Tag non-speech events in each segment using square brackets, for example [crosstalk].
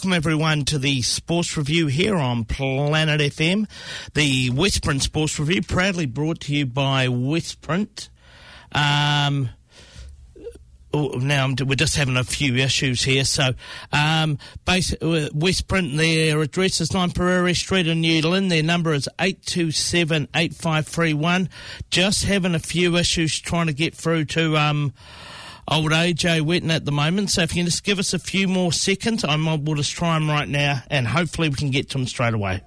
Welcome everyone to the Sports Review here on Planet FM. The Westprint Sports Review proudly brought to you by Westprint. Um, oh, now we're just having a few issues here. So, um, basically, Westprint, their address is 9 Prairie Street in New Lynn. Their number is 827 8531. Just having a few issues trying to get through to, um, old AJ Whetton at the moment. So if you can just give us a few more seconds, I might will just try him right now, and hopefully we can get to him straight away.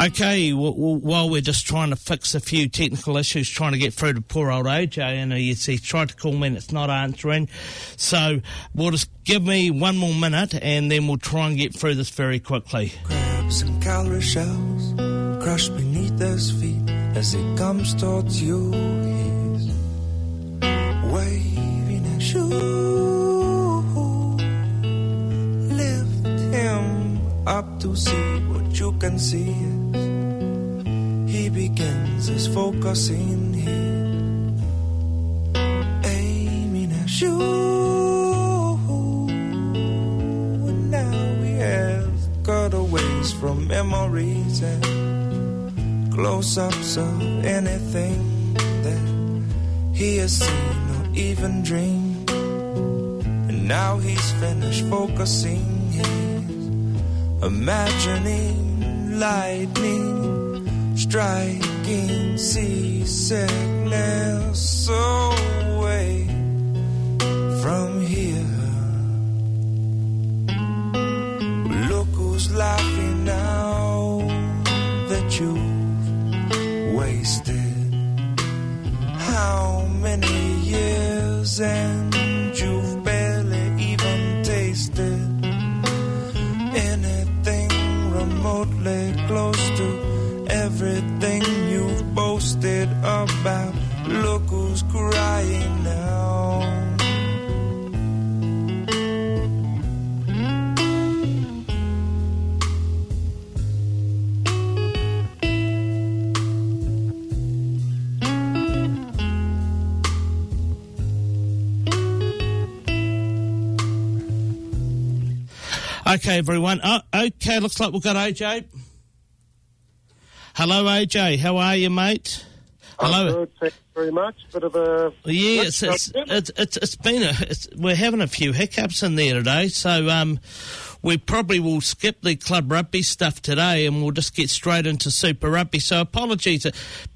Okay, well, while we're just trying to fix a few technical issues, trying to get through to poor old AJ, and he's, he's to call me and it's not answering. So we'll just give me one more minute and then we'll try and get through this very quickly. Crabs and calorie shells beneath his feet as he comes towards you. He's waving at you. Lift him up to see what you can see begins his focusing here, aiming at you. And now he has cutaways from memories and close-ups of anything that he has seen or even dreamed. And now he's finished focusing. He's imagining lightning striking seasickness away from here. Look who's laughing now that you've wasted how many years and you've everything you've boasted about. Look who's crying now. Okay, everyone. Oh, okay, looks like we've got AJ. Hello, AJ. How are you, mate? Hello. I'm good, thank you very much. Bit of a yeah, it's it's, it's, it's, it's been a it's, we're having a few hiccups in there today, so um, we probably will skip the club rugby stuff today, and we'll just get straight into Super Rugby. So apologies uh,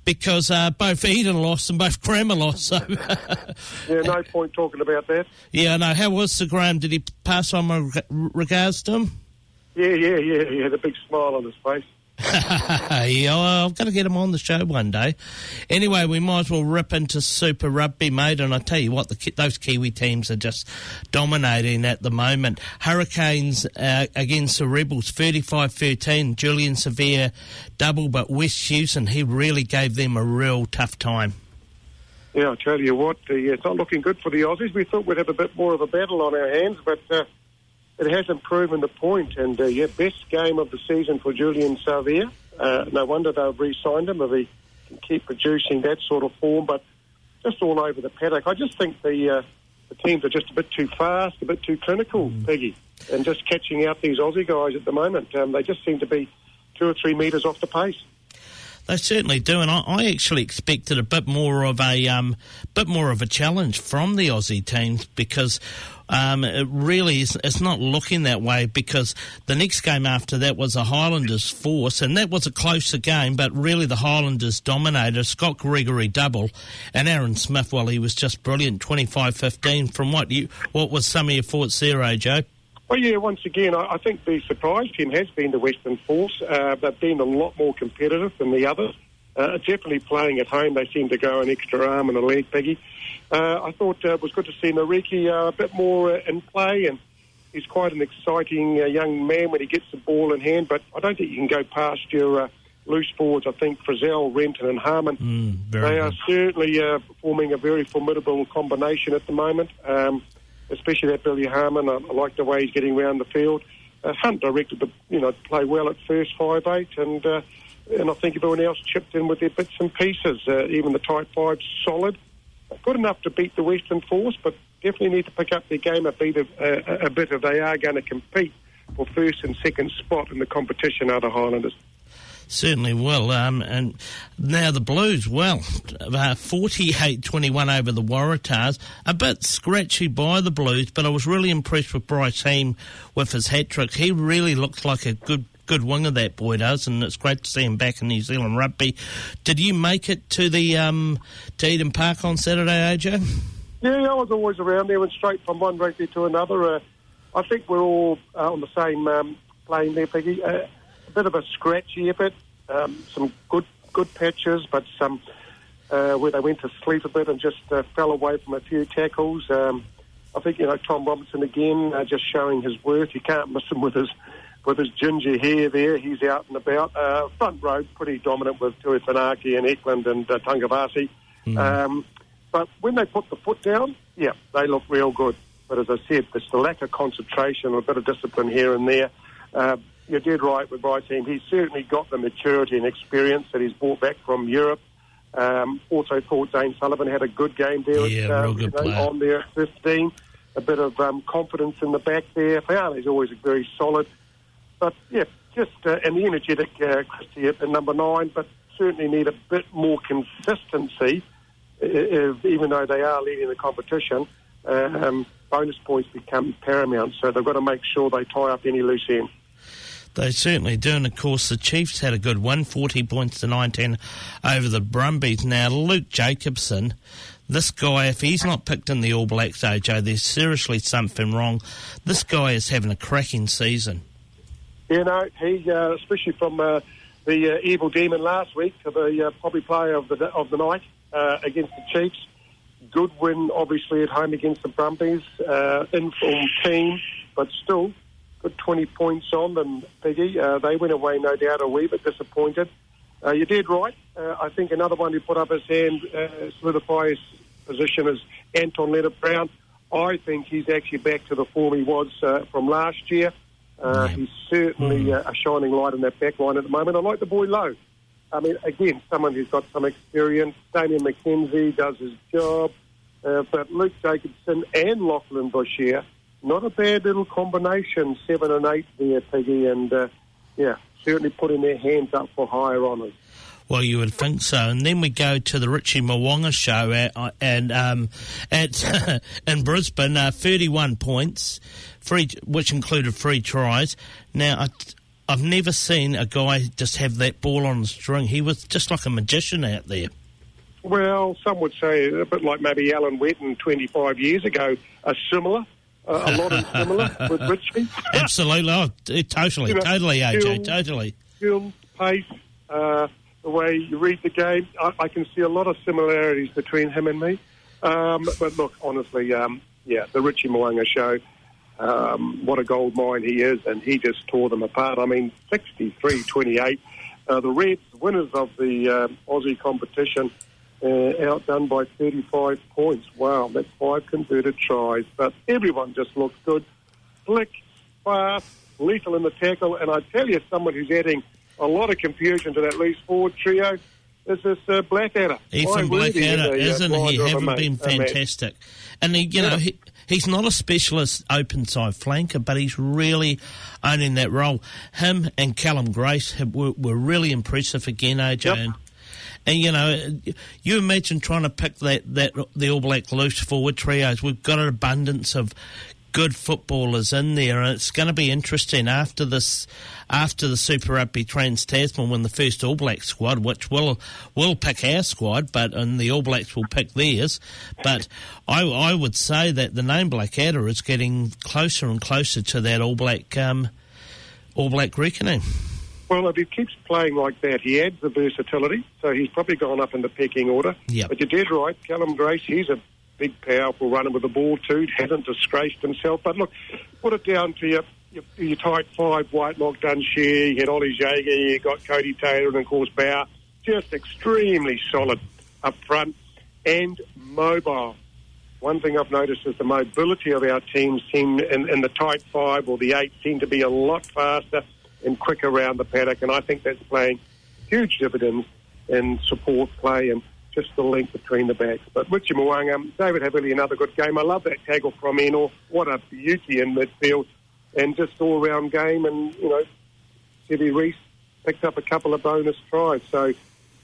because uh, both Eden lost and both Grammar lost. So [laughs] yeah, no point talking about that. Yeah, no. How was Sir Graham? Did he pass on my regards to him? Yeah, yeah, yeah. He had a big smile on his face. [laughs] yeah, I've got to get him on the show one day. Anyway, we might as well rip into Super Rugby, mate. And I tell you what, the, those Kiwi teams are just dominating at the moment. Hurricanes uh, against the Rebels, 35-13. Julian Savea double, but West Houston, he really gave them a real tough time. Yeah, I tell you what, uh, it's not looking good for the Aussies. We thought we'd have a bit more of a battle on our hands, but... Uh, it hasn't proven the point. And uh, yeah, best game of the season for Julian Savea. Uh, no wonder they've re-signed him if he can keep producing that sort of form. But just all over the paddock, I just think the uh, the teams are just a bit too fast, a bit too clinical. Mm. Piggy. and just catching out these Aussie guys at the moment. Um, they just seem to be two or three metres off the pace. They certainly do, and I, I, actually expected a bit more of a um, bit more of a challenge from the Aussie teams because um, it really is, it's not looking that way because the next game after that was a Highlanders force, and that was a closer game, but really the Highlanders dominated. Scott Gregory double, and Aaron Smith, well, he was just brilliant, 25-15 from what you what was some of your thoughts there, AJ? Well, yeah, once again, I, I think the surprise team has been the Western Force. Uh, they've been a lot more competitive than the others. Uh, definitely playing at home, they seem to go an extra arm and a leg, Piggy. Uh, I thought uh, it was good to see Mariki uh, a bit more uh, in play, and he's quite an exciting uh, young man when he gets the ball in hand. But I don't think you can go past your uh, loose forwards. I think Frizell, Renton, and Harmon. Mm, they good. are certainly uh, forming a very formidable combination at the moment. Um, especially that Billy Harmon. I, I like the way he's getting around the field. Uh, Hunt directed the you know play well at first five eight, and uh, and I think everyone else chipped in with their bits and pieces. Uh, even the tight five solid, good enough to beat the Western Force, but definitely need to pick up their game a bit. Of, uh, a bit if they are going to compete for first and second spot in the competition. Other Highlanders? Certainly will. Um, and now the Blues, well, uh, 48-21 over the Waratahs. A bit scratchy by the Blues, but I was really impressed with Bryce Heem with his hat-trick. He really looks like a good good winger, that boy does, and it's great to see him back in New Zealand rugby. Did you make it to the um, to Eden Park on Saturday, AJ? Yeah, I was always around there, went straight from one rugby to another. Uh, I think we're all uh, on the same um, plane there, Piggy. Uh, bit of a scratchy effort, um, some good good patches, but some uh, where they went to sleep a bit and just uh, fell away from a few tackles. Um, I think you know Tom Robinson again, uh, just showing his worth. You can't miss him with his with his ginger hair there. He's out and about. Uh, front row pretty dominant with Tui and Eklund and uh, Tu'ungafasi. Mm. Um, but when they put the foot down, yeah, they look real good. But as I said, there's the lack of concentration, a bit of discipline here and there. Uh, you're dead right with my team. He's certainly got the maturity and experience that he's brought back from Europe. Um, also thought Zarn Sullivan had a good game there Yeah, at, real good you know, on there at 15. A bit of um, confidence in the back there. Faiane's always a very solid. But, yeah, just, uh, the energetic uh, Christie at number nine, but certainly need a bit more consistency, uh, even though they are leading the competition. Um, bonus points become paramount, so they've got to make sure they tie up any loose end. They certainly do, and of course the Chiefs had a good one, 40 points to 19 over the Brumbies. Now, Luke Jacobson, this guy, if he's not picked in the All Blacks, AJ, there's seriously something wrong. This guy is having a cracking season. You know, he, uh, especially from uh, the uh, evil demon last week the uh, probably player of the of the night uh, against the Chiefs. Good win, obviously at home against the Brumbies. Uh, informed team, but still good 20 points on them, Piggy. Uh, they went away, no doubt, a wee bit disappointed. Uh, you did right. Uh, I think another one who put up his hand, uh, solidify his position is Anton Lienert-Brown. I think he's actually back to the form he was uh, from last year. Uh, Yeah. He's certainly uh, a shining light in that back line at the moment. I like the boy Lowe. I mean, again, someone who's got some experience. Damian McKenzie does his job. Uh, but Luke Jacobson and Lachlan Boshier, not a bad little combination, seven and eight there, Piggy. And, uh, yeah, certainly putting their hands up for higher honours. Well, you would think so. And then we go to the Richie Mo'unga show at, uh, and um, at [laughs] in Brisbane, uh, 31 points, free, which included three tries. Now, I, I've never seen a guy just have that ball on the string. He was just like a magician out there. Well, some would say a bit like maybe Alan Whetton 25 years ago, a similar, uh, a lot of similar with Richie. [laughs] Absolutely. Oh, totally, You know, totally, AJ, totally. Skill, pace, uh, the way you read the game. I, I can see a lot of similarities between him and me. Um, but look, honestly, um, yeah, the Richie Mo'unga show, um, what a gold mine he is, and he just tore them apart. I mean, 63-28. Uh, the Reds, winners of the um Aussie competition, uh, outdone by 35 points. Wow, that's five converted tries. But everyone just looks good. Slick, fast, lethal in the tackle. And I tell you, someone who's adding a lot of confusion to that loose forward trio is this uh, Blackadder. Ethan Why would he Blackadder, in a, uh, isn't he? blinder of a Haven't been fantastic. And, he, you know, he, he's not a specialist open side flanker, but he's really owning that role. Him and Cullen Grace have, were, were really impressive again, AJ. Yep. And, and you know, you imagine trying to pick that, that the All Black loose forward trios. We've got an abundance of good footballers in there, and it's going to be interesting after this, after the Super Rugby Trans Tasman win the first All Black squad, which will will pick our squad, but and the All Blacks will pick theirs. But I, I would say that the name Blackadder is getting closer and closer to that All Black um, All Black reckoning. Well, if he keeps playing like that, he adds the versatility, so he's probably gone up in the pecking order. Yep. But you're dead right. Cullen Grace, he's a big, powerful runner with the ball too. Hasn't disgraced himself. But look, put it down to your, your, your tight five, Whitelock, Dunshea, you had Oli Jager, you got Codie Taylor, and of course Bower. Just extremely solid up front and mobile. One thing I've noticed is the mobility of our teams seem in, in the tight five or the eight seem to be a lot faster and quick around the paddock, and I think that's playing huge dividends in support play and just the link between the backs. But Richie Mo'unga, David Havili, another good game. I love that tackle from Ennor. What a beauty in midfield, and just all round game. And you know, Sevu Reece picked up a couple of bonus tries. So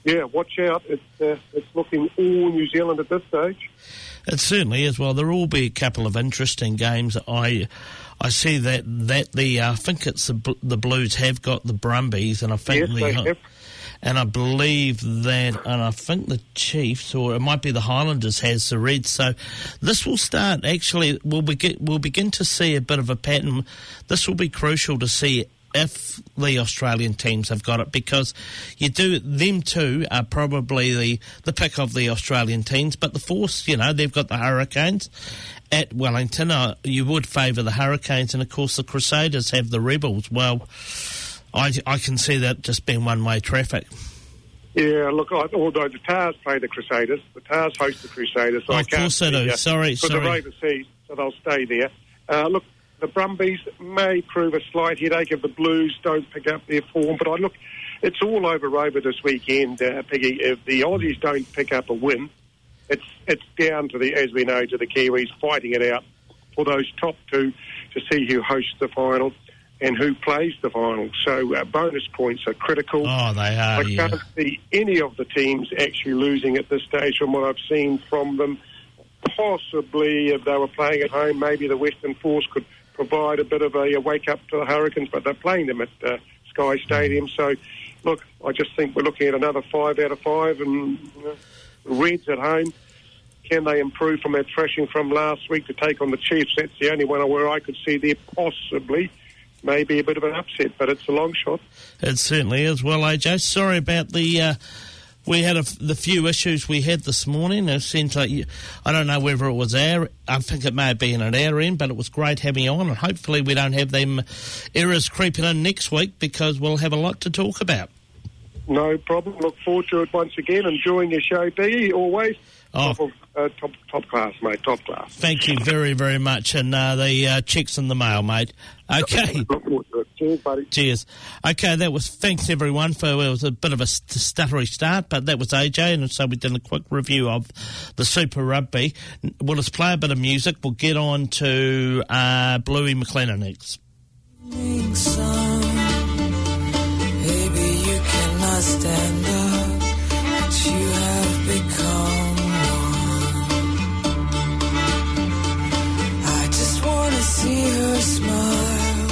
yeah, watch out. It's uh, it's looking all New Zealand at this stage. It certainly is. Well, there will be a couple of interesting games. I I see that that the uh, I think it's the, the Blues have got the Brumbies, and I think Yes, the have. and I believe that, and I think the Chiefs, or it might be the Highlanders, has the Reds. So this will start. Actually, we'll begin we'll begin to see a bit of a pattern. This will be crucial to see if the Australian teams have got it because you do them two are probably the the pick of the Australian teams, but the force, you know, they've got the Hurricanes at Wellington. Uh, you would favour the Hurricanes, and of course the Crusaders have the Rebels. Well, I I can see that just being one way traffic. Yeah, look, I, although the Tahs play the Crusaders, the Tahs host the Crusaders. So Oh, I of course they do. Sorry, but sorry. they're overseas, so they'll stay there. Uh, look, the Brumbies may prove a slight headache if the Blues don't pick up their form, but I look, it's all over over this weekend, uh, Piggy. If the Aussies don't pick up a win, it's it's down to the, as we know, to the Kiwis fighting it out for those top two to see who hosts the final and who plays the final. So uh, bonus points are critical. Oh, they are. I yeah. can't see any of the teams actually losing at this stage from what I've seen from them. Possibly, if they were playing at home, maybe the Western Force could provide a bit of a, wake up to the Hurricanes, but they're playing them at uh, Sky Stadium. So, look, I just think we're looking at another five out of five, and you Reds at home. Can they improve from that thrashing from last week to take on the Chiefs? That's the only one where I could see there possibly maybe a bit of an upset, but it's a long shot. It certainly is. Well, AJ, sorry about the. Uh, we had a, the few issues we had this morning. It seems like you, I don't know whether it was our. I think it may have been at our end, but it was great having you on, and hopefully we don't have them errors creeping in next week because we'll have a lot to talk about. No problem. Look forward to it once again. Enjoying your show, B. Always Oh. top, of, uh, top top class, mate. Top class. Thank you very, very much, and uh, the uh, checks in the mail, mate. Okay. Look forward to it. Cheers, buddy. Cheers. Okay, that was thanks everyone for it was a bit of a st- stuttery start, but that was AJ, and so we did a quick review of the Super Rugby. We'll just play a bit of music. We'll get on to uh, Bluey McLennan next. morning sun. Maybe you cannot stand up, but you smile.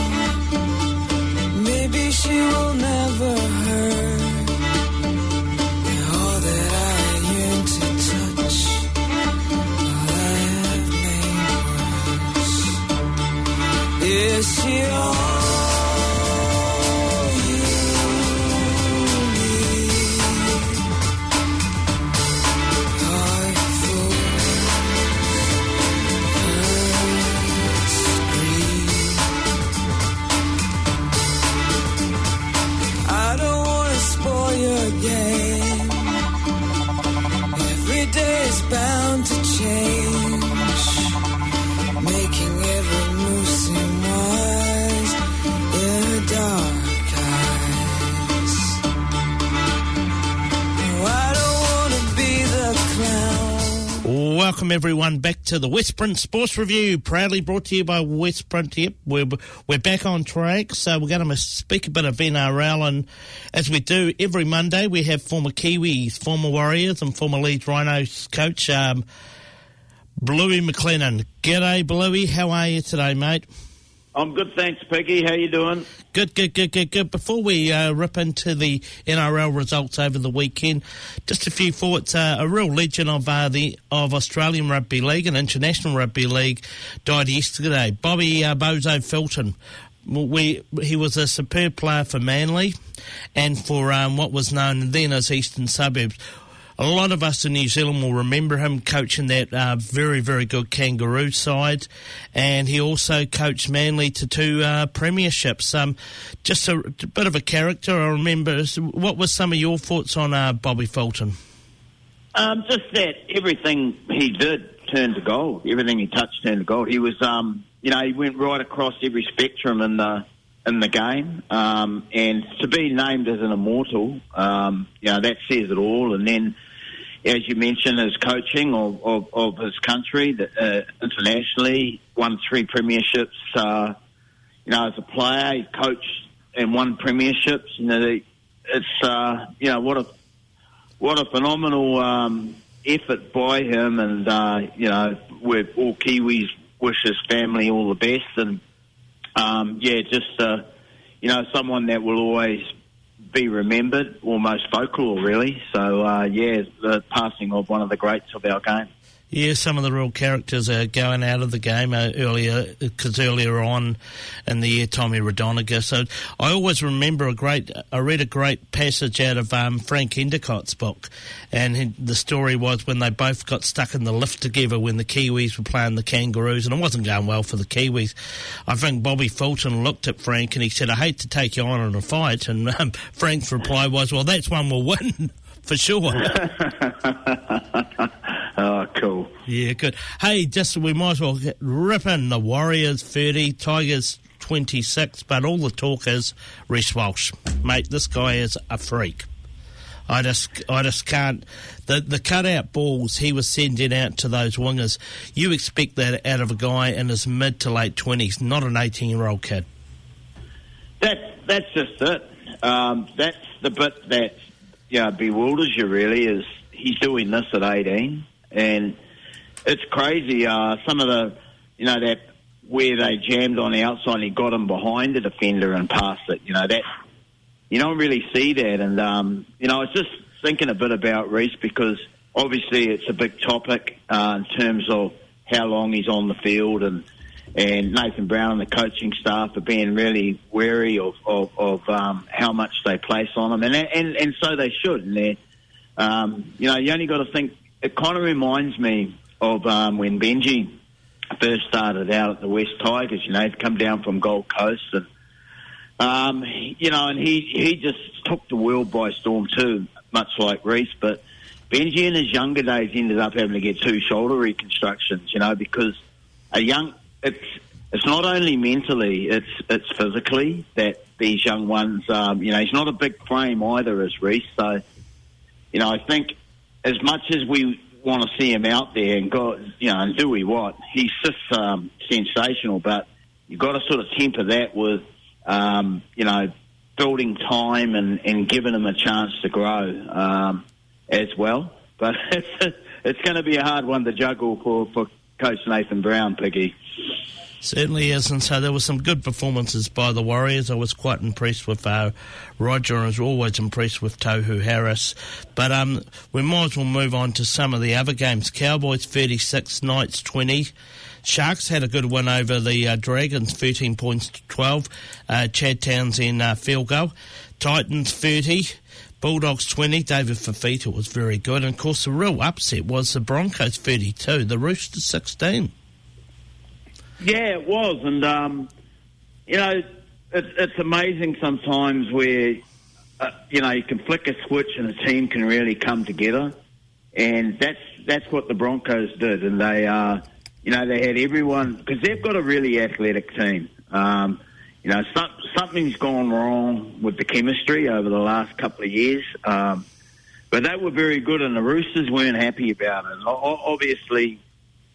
Maybe she will never hurt. All that I yearn to touch, all I have made. Is she all welcome everyone back to the Westprint Sports Review, proudly brought to you by Westprint. Yep, we're we're back on track, so we're going to speak a bit of NRL, and as we do every Monday, we have former Kiwis, former Warriors, and former Leeds Rhinos coach um, Bluey McLennan. G'day, Bluey. How are you today, mate? I'm good, thanks, Piggy. How you doing? Good, good, good, good, good. Before we uh, rip into the NRL results over the weekend, just a few thoughts. Uh, a real legend of uh, the of Australian rugby league and international rugby league died yesterday. Bobby uh, Bozo Fulton. We he was a superb player for Manly, and for um, what was known then as Eastern Suburbs a lot of us in New Zealand will remember him coaching that uh, very, very good Kangaroo side, and he also coached Manly to two uh, premierships. Um, just a, a, bit of a character. I remember. What were some of your thoughts on uh, Bobby Fulton? Um, just that everything he did turned to gold. Everything he touched turned to gold. He was, um, you know, he went right across every spectrum in the in the game, um, and to be named as an immortal, um, you know, that says it all. And then as you mentioned, his coaching of, of, of his country uh, internationally, won three premierships. Uh, you know, as a player, he coached and won premierships. You know, it's uh, you know what a what a phenomenal um, effort by him, and uh, you know, we're all Kiwis wish his family all the best, and um, yeah, just uh, you know, someone that will always be remembered, almost folklore, really. So, uh, yeah, the passing of one of the greats of our game. Yeah, some of the real characters are going out of the game uh, earlier because earlier on in the year, Tommy Raudonikis. So I always remember a great. I read a great passage out of um, Frank Endacott's book, and he, the story was when they both got stuck in the lift together when the Kiwis were playing the Kangaroos, and it wasn't going well for the Kiwis. I think Bobby Fulton looked at Frank and he said, "I hate to take you on in a fight," and [laughs] um, Frank's reply was, "Well, that's one we'll win." [laughs] for sure. oh, [laughs] cool. Yeah, good. Hey, just we might as well get ripping the Warriors 30, Tigers 26, but all the talk is Reece Walsh. Mate, this guy is a freak. I just, I just can't. The the cutout balls he was sending out to those wingers, you expect that out of a guy in his mid to late twenties, not an eighteen year old kid. That that's just it. Um, that's the bit that yeah, bewilders you really is he's doing this at 18, and it's crazy. Uh, some of the, you know, that where they jammed on the outside, and he got him behind the defender and passed it. You know that you don't really see that, and um, you know, I was just thinking a bit about Reece because obviously it's a big topic uh, in terms of how long he's on the field and and Nathan Brown and the coaching staff are being really wary of of, of um, how much they place on them, and and and so they should. And they, um, you know, you only got to think. It kind of reminds me of um, when Benji first started out at the West Tigers. You know, he'd come down from Gold Coast, and um, you know, and he he just took the world by storm too, much like Reece. but. Benji in his younger days ended up having to get two shoulder reconstructions, you know, because a young it's it's not only mentally, it's it's physically that these young ones. Um, you know, he's not a big frame either, as Reece. So, you know, I think as much as we want to see him out there and go, you know, and do we what, he's just um, sensational. But you've got to sort of temper that with, um, you know, building time and, and giving him a chance to grow um, as well. But [laughs] it's it's going to be a hard one to juggle for for Coach Nathan Brown, Piggy. Certainly is, and so there were some good performances by the Warriors. I was quite impressed with uh, Roger, I was always impressed with Tohu Harris. But um, we might as well move on to some of the other games. Cowboys 36, Knights 20. Sharks had a good win over the uh, Dragons, 13 points to 12. Uh, Chad Townsend uh, field goal. Titans 30. Bulldogs 20, David Fifita was very good. And of course, the real upset was the Broncos 32, the Roosters 16. Yeah, it was. And, um, you know, it, it's amazing sometimes where, uh, you know, you can flick a switch and a team can really come together. And that's that's what the Broncos did. And they, uh, you know, they had everyone, because they've got a really athletic team. Um, you know, some, something's gone wrong with the chemistry over the last couple of years. Um, but they were very good, and the Roosters weren't happy about it. Obviously,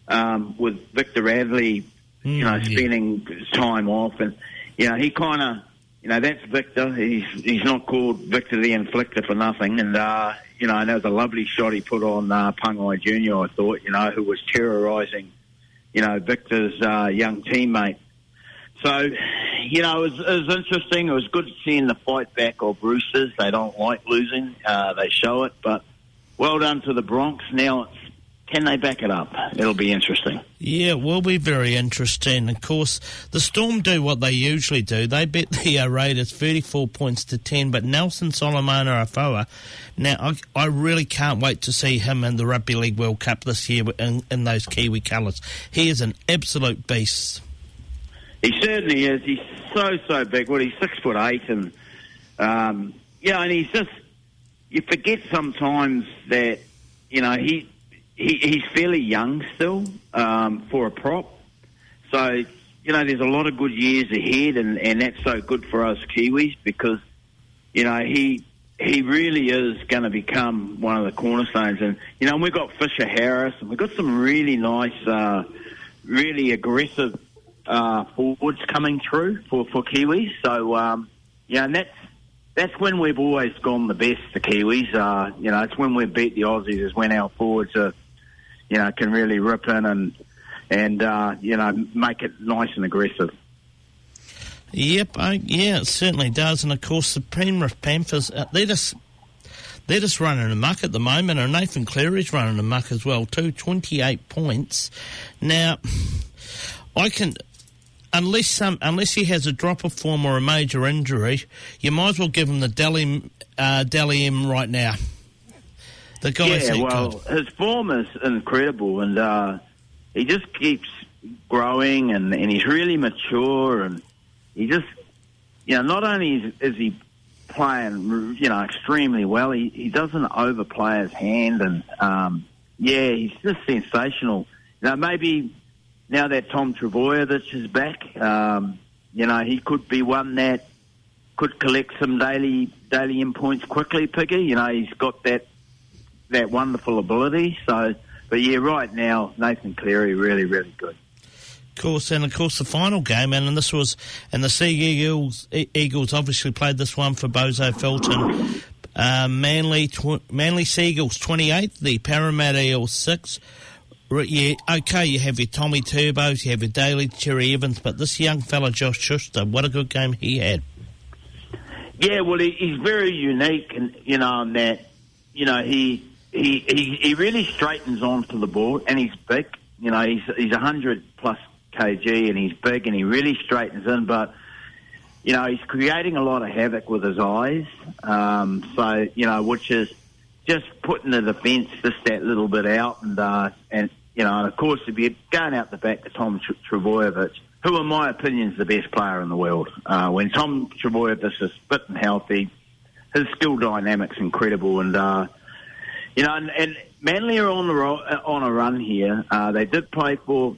um, with Victor Radley, you know, Mm, yeah. spending time off, and you know, he kind of, you know, that's Victor. He's he's not called Victor the Inflictor for nothing, and uh, you know, and that was a lovely shot he put on uh, Pangai Junior. I thought, you know, who was terrorising, you know, Victor's uh, young teammate. So, you know, it was, it was interesting. It was good seeing the fight back of Roosters. They don't like losing. Uh, they show it, but well done to the Bronx. Now, it's, can they back it up? It'll be interesting. Yeah, it will be very interesting. Of course, the Storm do what they usually do. They bet the uh, Raiders 34 points to 10, but Nelson Solomona Afoa, now, I, I really can't wait to see him in the Rugby League World Cup this year in, in those Kiwi colours. He is an absolute beast. He certainly is. He's so so big. Well, he's six foot eight, and um, yeah, and he's just. You forget sometimes that you know he, he he's fairly young still um, for a prop. So you know, there's a lot of good years ahead, and and that's so good for us Kiwis because you know he. He really is going to become one of the cornerstones, and you know we've got Fisher Harris, and we've got some really nice, uh, really aggressive uh, forwards coming through for, for Kiwis. So, um, yeah, and that's, that's when we've always gone the best, the Kiwis. Uh, you know, it's when we beat the Aussies is when our forwards are, you know, can really rip in and, and, uh, you know, make it nice and aggressive. Yep, I, yeah, it certainly does. And of course, the Penrith Panthers, uh, they're just they're just running amok at the moment, and Nathan Cleary's running amok as well too. Twenty eight points. Now, I can. Unless some, unless he has a drop of form or a major injury, you might as well give him the Dally, uh, M right now. The guy's yeah, well, good. his form is incredible, and uh, he just keeps growing, and, and he's really mature, and he just, you know, not only is, is he playing, you know, extremely well, he, he doesn't overplay his hand, and um, yeah, he's just sensational. You know, maybe now that Tom Trbojevic is back, um, you know, he could be one that could collect some daily Dally M points quickly, Piggy. You know, he's got that that wonderful ability. So, but yeah, right now Nathan Cleary really really good. Of course, and of course, the final game, and and this was, and the Sea Eagles, E- Eagles obviously played this one for Bozo Fulton. Uh, Manly, tw- Manly Seagulls 28, the Parramatta Eels 6. Right, Yeah, okay, you have your Tommy Turbos, you have your Daly Cherry Evans, but this young fella, Josh Schuster, what a good game he had. Yeah, well, he, he's very unique, and you know, in that you know he he he, he really straightens onto the ball, and he's big. You know, he's he's a hundred plus kg, and he's big, and he really straightens in. But you know, he's creating a lot of havoc with his eyes. Um, so you know, which is just putting the defence just that little bit out, and uh, and you know, and of course, if you're going out the back to Tom Tr- Trbojevic, who, in my opinion, is the best player in the world. Uh, when Tom Trbojevic is fit and healthy, his skill dynamic's incredible, and uh, you know, and, and Manly are on the ro- uh, on a run here. Uh, they did play for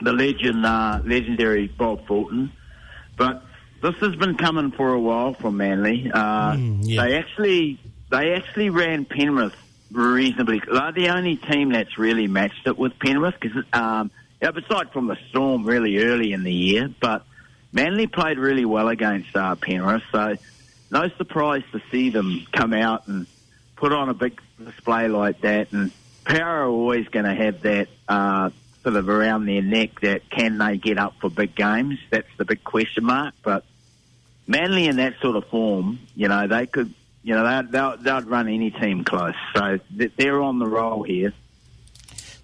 the legend, uh, legendary Bob Fulton, but this has been coming for a while from Manly. Uh, Mm, yeah. They actually they actually ran Penrith reasonably. They're the only team that's really matched it with Penrith because, um, yeah, aside from the Storm really early in the year, but Manly played really well against uh, Penrith, so no surprise to see them come out and put on a big display like that. And Parra are always going to have that uh, sort of around their neck that can they get up for big games? That's the big question mark. But Manly in that sort of form, you know, they could, you know, they'd, they'd, they'd run any team close. So they're on the roll here.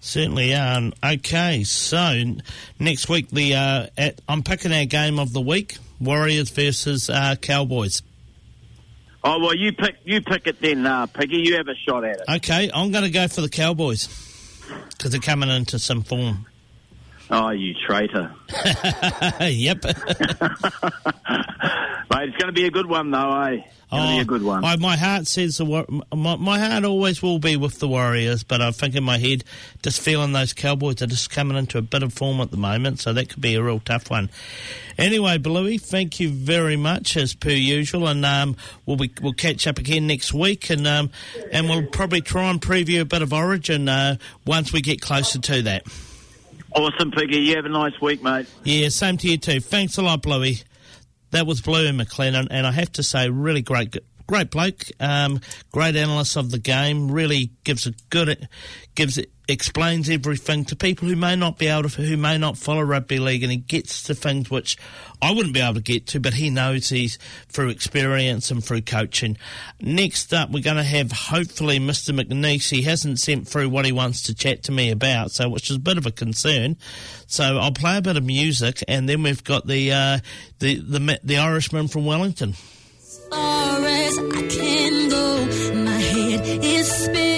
Certainly are. Okay, so next week, the uh, at, I'm picking our game of the week Warriors versus uh, Cowboys. Oh well, you pick you pick it then, uh, Piggy. You have a shot at it. Okay, I'm going to go for the Cowboys because they're coming into some form. Oh, you traitor! [laughs] yep. [laughs] Mate, it's going to be a good one, though, eh? It's going to be a good one. I, my heart says the Wa- my, my heart always will be with the Warriors, but I think in my head, just feeling those Cowboys are just coming into a bit of form at the moment, so that could be a real tough one. Anyway, Bluey, thank you very much as per usual, and um, we'll be, we'll catch up again next week, and um, and we'll probably try and preview a bit of Origin uh, once we get closer to that. Awesome, Piggy. You have a nice week, mate. Yeah, same to you too. Thanks a lot, Bluey. That was Bluey McLennan, and I have to say, really great, great bloke, um, great analyst of the game. Really gives a good, gives explains everything to people who may not be able to, who may not follow rugby league, and he gets to things which I wouldn't be able to get to, but he knows he's through experience and through coaching. Next up, we're going to have hopefully Mr. McNeice. He hasn't sent through what he wants to chat to me about, so which is a bit of a concern. So I'll play a bit of music, and then we've got the uh, the, the the Irishman from Wellington. Far as I can go. My head is spinning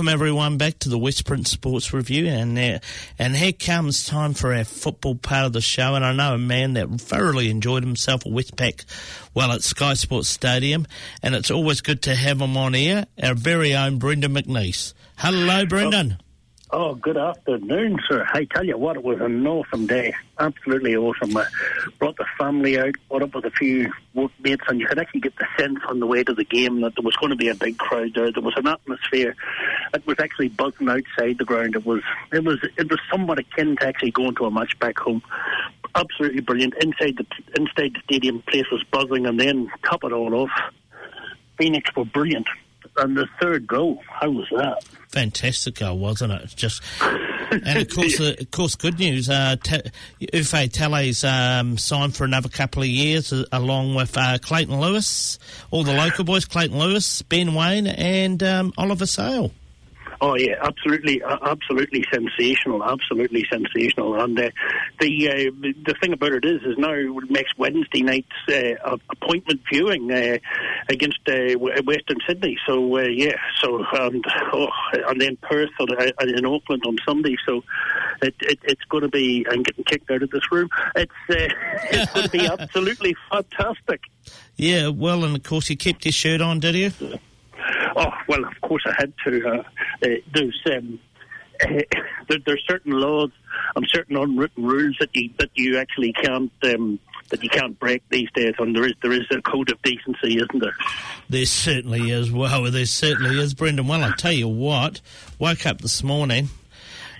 Welcome everyone back to the Westprint Sports Review, and uh, and here comes time for our football part of the show. And I know a man that thoroughly enjoyed himself at Westpac, while at Sky Sports Stadium, and it's always good to have him on air. Our very own Brendan McNeice. Hello, Brendan. Oh, good afternoon, sir. I tell you what, it was an awesome day. Absolutely awesome. I brought the family out, brought up with a few workmates, and you could actually get the sense on the way to the game that there was going to be a big crowd there. There was an atmosphere. It was actually buzzing outside the ground. It was, it was, it was somewhat akin to actually going to a match back home. Absolutely brilliant. Inside the inside the stadium, place was buzzing, and then top it all off, Phoenix were brilliant. And the third goal, how was that? Fantastic goal, wasn't it? Just [laughs] and of course, uh, of course, good news. Uh, Ta- Ufe Tale's um, signed for another couple of years, uh, along with uh, Clayton Lewis, all the local boys, Clayton Lewis, Ben Waine, and um, Oliver Sail. Oh yeah, absolutely, uh, absolutely sensational, absolutely sensational. And uh, the uh, the thing about it is, is now next Wednesday night's uh, appointment viewing uh, against uh, Western Sydney. So uh, yeah, so and oh, and then Perth uh, in Auckland on Sunday. So it, it, it's going to be. I'm getting kicked out of this room. It's uh, [laughs] it's going to be absolutely fantastic. Yeah, well, and of course, you kept your shirt on, did you? Oh well, of course I had to. Uh, uh, there's um, [coughs] there, there's certain laws and certain unwritten rules that you that you actually can't um, that you can't break these days, and there is there is a code of decency, isn't there? There certainly is. Well, there certainly is, Brendan. Well, I tell you what, woke up this morning,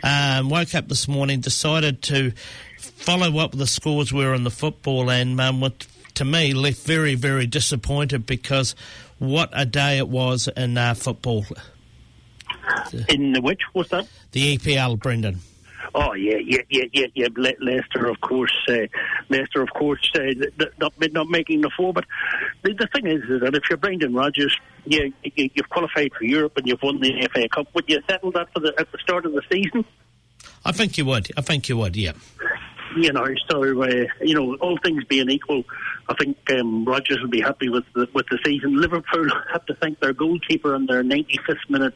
um, woke up this morning, decided to follow up the scores were in the football, and um, what, to me left very, very disappointed because what a day it was in uh, football. In the which was that? The EPL, Brendan. Oh yeah, yeah, yeah, yeah, yeah. Le- Leicester, of course. Uh, Leicester, of course, uh, not not making the four. But the, the thing is, is that if you're Brendan Rodgers, you, you you've qualified for Europe and you've won the FA Cup. Would you settle that for the at the start of the season? I think you would. I think you would. Yeah. You know, so uh, you know, all things being equal, I think um, Rodgers will be happy with the, with the season. Liverpool [laughs] have to thank their goalkeeper and their 95th minute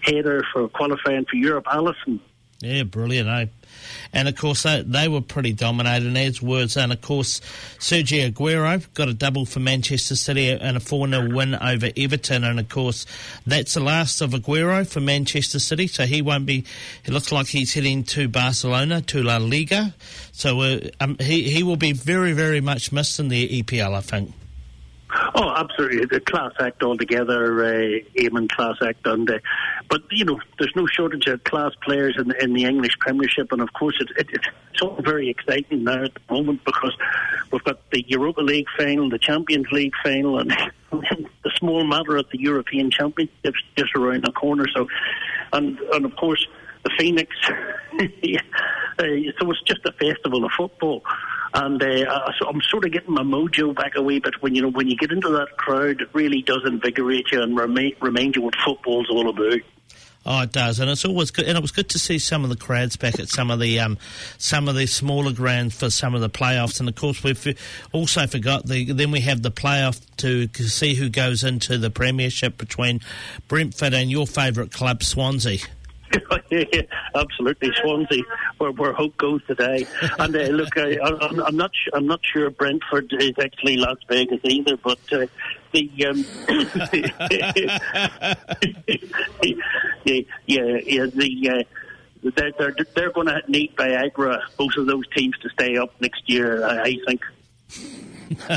header for qualifying for Europe, Alisson. Yeah, brilliant, eh? And of course, they, they were pretty dominating as words. And of course, Sergio Aguero got a double for Manchester City and a 4 0 win over Everton. And of course, that's the last of Aguero for Manchester City. So he won't be, it looks like he's heading to Barcelona, to La Liga. So uh, um, he, he will be very, very much missed in the EPL, I think. Oh, absolutely. The class act altogether, uh, Eamon class act. Uh, but, you know, there's no shortage of class players in, in the English Premiership. And, of course, it, it, it's all very exciting now at the moment because we've got the Europa League final, the Champions League final, and [laughs] the small matter of the European Championships just around the corner. So, and, and of course, the Phoenix. [laughs] uh, so it's just a festival of football. And uh, so I'm sort of getting my mojo back a wee bit when you know when you get into that crowd, it really does invigorate you and remind, remind you what football's all about. Oh, it does, and it's always good. And it was good to see some of the crowds back at some of the um, some of the smaller grounds for some of the playoffs. And of course, we've also forgot the. Then we have the playoff to see who goes into the premiership between Brentford and your favourite club, Swansea. [laughs] absolutely, Swansea, where, where hope goes today. And uh, look, I, I'm, I'm not, su- I'm not sure Brentford is actually Las Vegas either, but uh, the, um, yeah, [laughs] yeah, yeah, the. Uh, they're, they're, they're going to need Viagra, both of those teams, to stay up next year, I, I think. [laughs]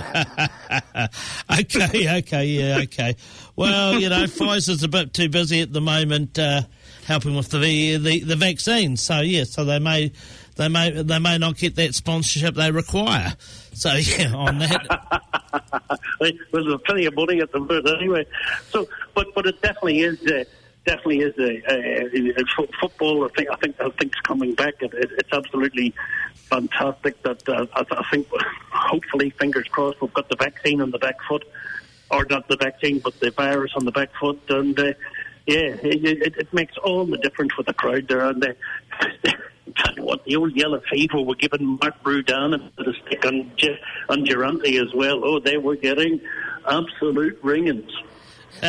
okay, okay, yeah, okay. Well, you know, Pfizer's a bit too busy at the moment uh, helping with the, the the vaccine. So yeah, so they may they may they may not get that sponsorship they require. So [laughs] yeah, on that. [laughs] there's plenty of money at the moment anyway. So, but but it definitely is. Uh, Definitely is a, football. I think I think I think it's coming back. It, it, it's absolutely fantastic. That uh, I, I think, hopefully, fingers crossed, we've got the vaccine on the back foot, or not the vaccine, but the virus on the back foot, and uh, yeah, it, it, it makes all the difference with the crowd there. And [laughs] you what, the old yellow fever were giving Mark Rudan a bit of stick on on Durante as well. Oh, they were getting absolute ringings. [laughs]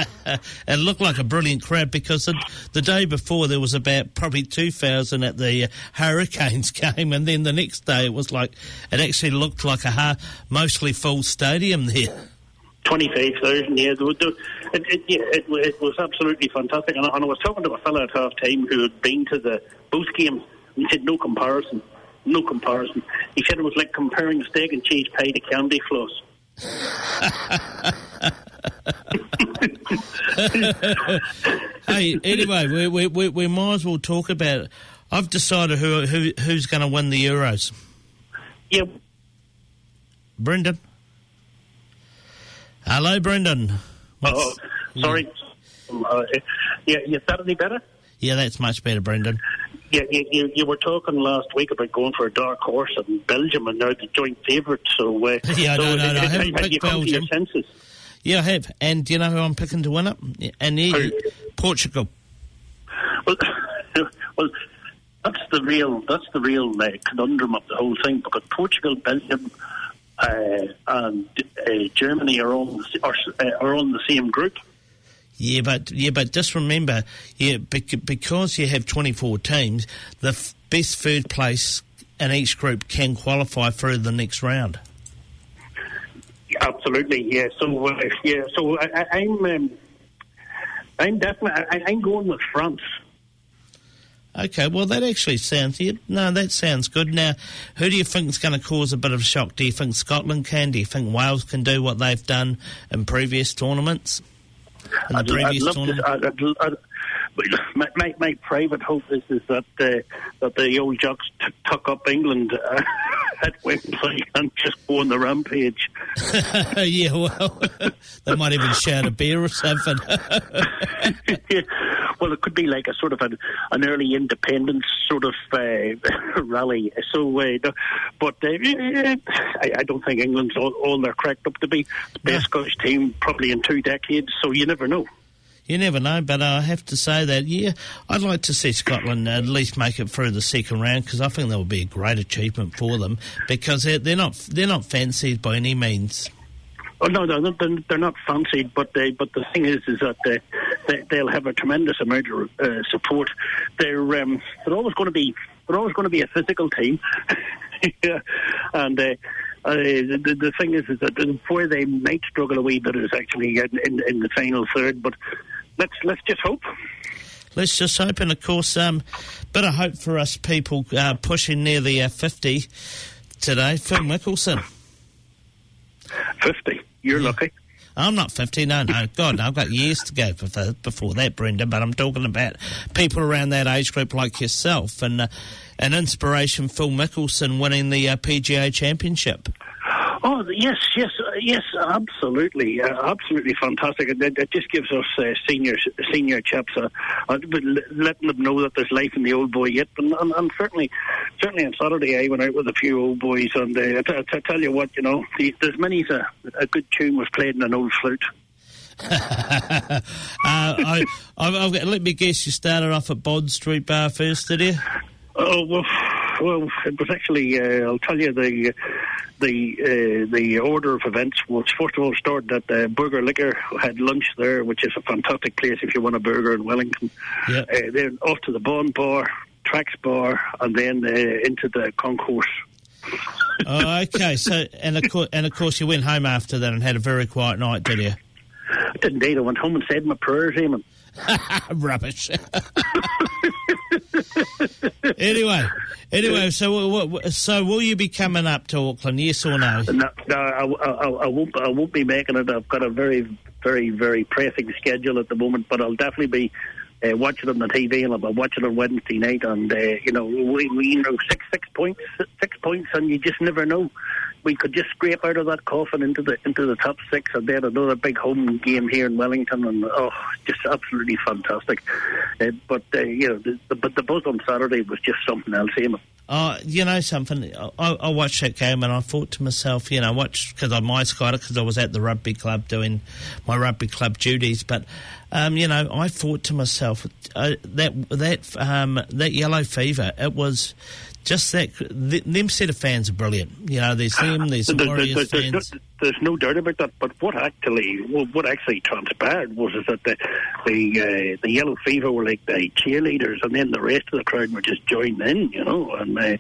it looked like a brilliant crowd because the, the day before there was about probably 2,000 at the uh, Hurricanes [laughs] game, and then the next day it was like it actually looked like a ha- mostly full stadium there. 25,000, yeah. There was- there- It, it, yeah, it, it was absolutely fantastic. And I, and I was talking to a fellow at half time who had been to the both games, he said, no comparison. No comparison. He said it was like comparing steak and cheese pie to candy floss. [laughs] hey, anyway, we, we, we, we might as well talk about it. I've decided who, who who's going to win the Euros. Yeah, Brendan. Hello, Brendan. What's- oh, sorry. Uh, yeah, is that any better? Yeah, that's much better, Brendan. Yeah, you, you, you were talking last week about going for a dark horse in Belgium, and they're the joint favourite. So, uh, [laughs] Yeah, so no, no, no, I have haven't you picked come to your Belgium. senses? Yeah, I have. And do you know who I'm picking to win it? And Portugal. Well, [laughs] well, that's the real that's the real uh, conundrum of the whole thing because Portugal, Belgium, and uh, Germany are on the, are, uh, are on the same group. Yeah, but yeah, but just remember, yeah, because you have 24 teams, the f- best third place in each group can qualify for the next round. Absolutely, yeah. So uh, yeah, so I, I, I'm um, I'm definitely I, I'm going with France. Okay, well, that actually sounds. Yeah, no, that sounds good. Now, who do you think is going to cause a bit of shock? Do you think Scotland can? Do you think Wales can do what they've done in previous tournaments? In the I'd, I'd love tournament? to. I'd, I'd, I'd, my, my, my private hope is, is that uh, that the old jocks t- tuck up England uh, [laughs] at Wembley and just go on the rampage. [laughs] yeah, well, [laughs] they might even shout a beer or something. well, it could be like a sort of an, an early independence sort of uh, rally. So, uh, but uh, I, I don't think England's all, all they're cracked up to be. The best Scottish team probably in two decades. So you never know. You never know. But I have to say that, yeah, I'd like to see Scotland at least make it through the second round because I think that would be a great achievement for them because they're, they're not they're not fancied by any means. Oh no, they're not, they're- they're not fancied, but they, but the thing is, is that they, they they'll have a tremendous amount of uh, support. They're um, they're always going to be they're always going to be a physical team, [laughs] yeah. and. Uh, uh, the, the thing is, is that where they might struggle a wee bit is actually in, in, in the final third. But let's let's just hope. Let's just hope, and of course, um, bit of hope for us people uh, pushing near the uh, 50 today. Phil Mickelson. Fifty, you're lucky. I'm not 50, no, no. God, I've got years to go before, before that, Brenda, but I'm talking about people around that age group like yourself and uh, an inspiration, Phil Mickelson winning the uh, PGA Championship. Oh yes, yes, uh, yes, absolutely, uh, absolutely fantastic. It, it just gives us uh, senior senior chaps uh, uh, letting them know that there's life in the old boy yet. And, and, and certainly, certainly on Saturday I went out with a few old boys, and uh, I, t- I tell you what, you know, the, there's many a, a good tune was played in an old flute. [laughs] uh, I, got, let me guess, you started off at Bond Street Bar first, did you? Oh well, well, it was actually. Uh, I'll tell you the the uh, the order of events was first of all started at the Burger Liquor. Had lunch there, which is a fantastic place if you want a burger in Wellington. Yeah. Uh, then off to the Bond Bar, Trax Bar, and then uh, into the concourse. Oh, okay. So, and of course, and of course, you went home after that and had a very quiet night, did you? I didn't Either. I went home and said my prayers, Eamon. [laughs] Rubbish. [laughs] [laughs] anyway, anyway, so so will you be coming up to Auckland? Yes or no? No, no I, I, I won't. I won't be making it. I've got a very, very, very pressing schedule at the moment, but I'll definitely be uh, watching on the TV, and I'll be watching on Wednesday night. And uh, you know, we, we, you know, six, six points, six points, and you just never know. We could just scrape out of that coffin into the into the top six, and then another big home game here in Wellington, and oh, just absolutely fantastic. Uh, but uh, you know, the, the, but the buzz on Saturday was just something else, Eamon. Oh, you know something? I, I watched that game and I thought to myself, you know, watch because I my it because I was at the rugby club doing my rugby club duties. But um, you know, I thought to myself uh, that that um, that yellow fever. It was just that th- them set of fans are brilliant. You know, there's them, [laughs] there's There- Warriors there- there's, no, fans. there's no doubt about that. But what actually, what actually transpired was is that the the, uh, the yellow fever were like the cheerleaders, and then the rest of the crowd were just joining in, you know, and uh,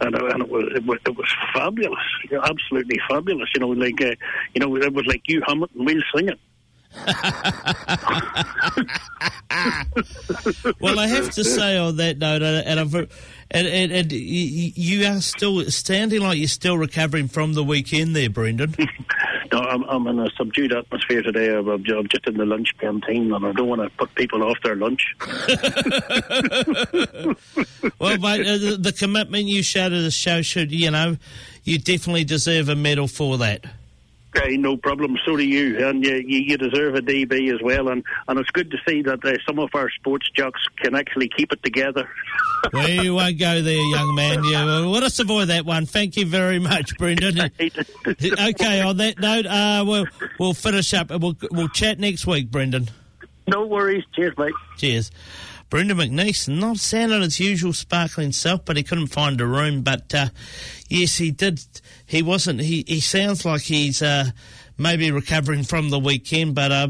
and, uh, and it was it was, it was fabulous, you know, absolutely fabulous. You know, like uh, you know, it was like you hum it and we'll sing it. [laughs] well, I have to say on that note, and, I've, and, and, and you are still standing like you're still recovering from the weekend there, Brendan. [laughs] No, I'm, I'm in a subdued atmosphere today. I'm, I'm just in the lunch canteen, and I don't want to put people off their lunch. [laughs] well, mate, uh, the, the commitment you showed to the show should, you know, you definitely deserve a medal for that. Okay, no problem. So do you, and you, you, you deserve a DB as well. And, and it's good to see that uh, some of our sports jocks can actually keep it together. [laughs] We won't go there, young man. You, well, let us avoid that one. Thank you very much, Brendan. [laughs] [laughs] okay, on that note, uh, we'll we'll finish up. We'll we'll chat next week, Brendan. no worries. Cheers, mate. Cheers. Brendan McNeese, not sounding his usual sparkling self, but he couldn't find a room. But uh, yes, he did. He wasn't. He he sounds like he's uh, maybe recovering from the weekend. But uh,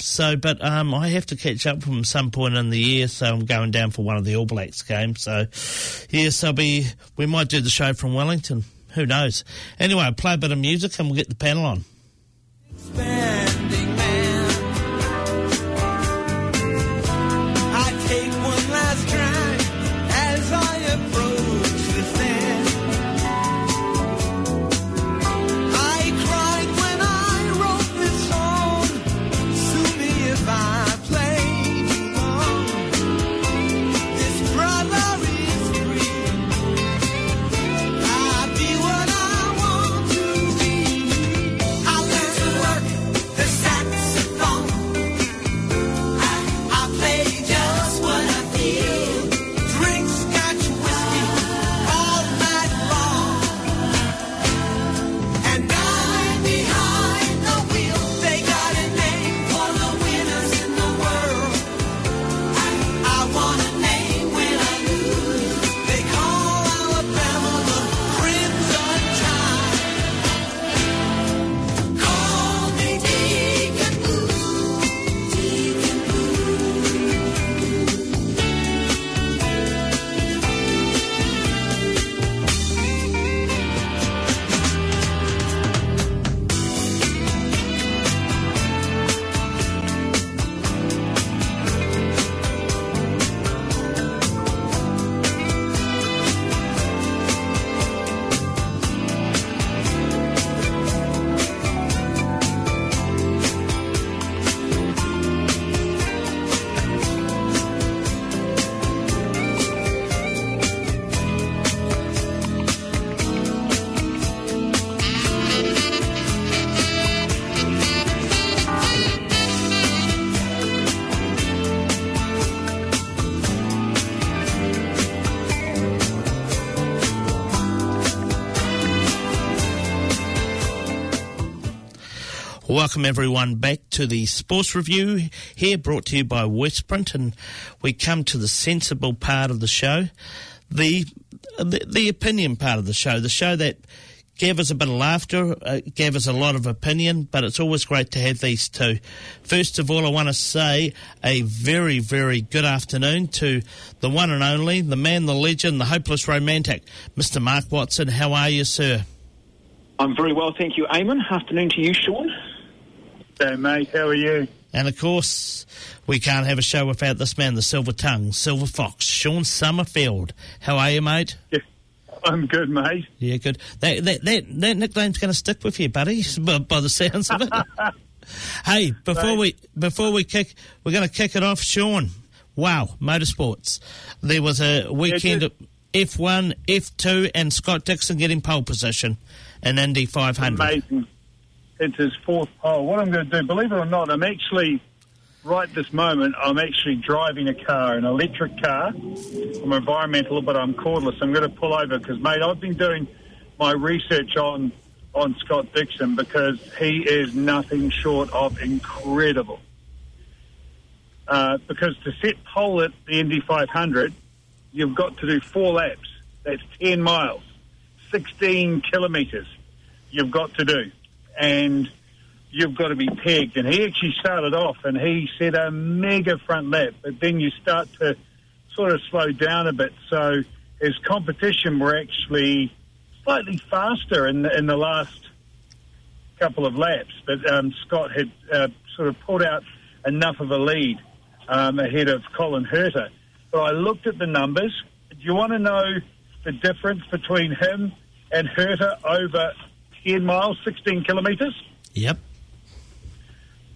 so, but um, I have to catch up him some point in the year. So I'm going down for one of the All Blacks games. So yes, I'll be. We might do the show from Wellington. Who knows? Anyway, play a bit of music and we'll get the panel on. Expanding Welcome everyone back to the Sports Review here, brought to you by Westprint, and we come to the sensible part of the show, the the, the opinion part of the show, the show that gave us a bit of laughter, uh, gave us a lot of opinion, but it's always great to have these two. First of all, I want to say a very, very good afternoon to the one and only, the man, the legend, the hopeless romantic, Mr. Mark Watson. How are you, sir? I'm very well, thank you, Eamon. Afternoon to you, Sean. So, mate, how are you? And of course, we can't have a show without this man, the silver tongue, silver fox, Sean Summerfield. How are you, mate? Yeah, I'm good, mate. Yeah, good. That that that, that nickname's going to stick with you, buddy, [laughs] by, by the sounds of it. [laughs] hey, before we before we kick, we're going to kick it off, Sean. Wow, motorsports. There was a weekend of F1, F2, and Scott Dixon getting pole position in Indy 500. Amazing. It's his fourth pole. What I'm going to do, believe it or not, I'm actually, right this moment, I'm actually driving a car, an electric car. I'm environmental, but I'm cordless. I'm going to pull over because, mate, I've been doing my research on on Scott Dixon because he is nothing short of incredible. Uh, because to set pole at the Indy 500, you've got to do four laps. That's 10 miles, 16 kilometres you've got to do. And you've got to be pegged. And he actually started off and he set a mega front lap, but then you start to sort of slow down a bit. So his competition were actually slightly faster in the, in the last couple of laps, but um, Scott had uh, sort of pulled out enough of a lead um, ahead of Colton Herta. But I looked at the numbers. Do you want to know the difference between him and Herta over 10 miles, 16 kilometres? Yep.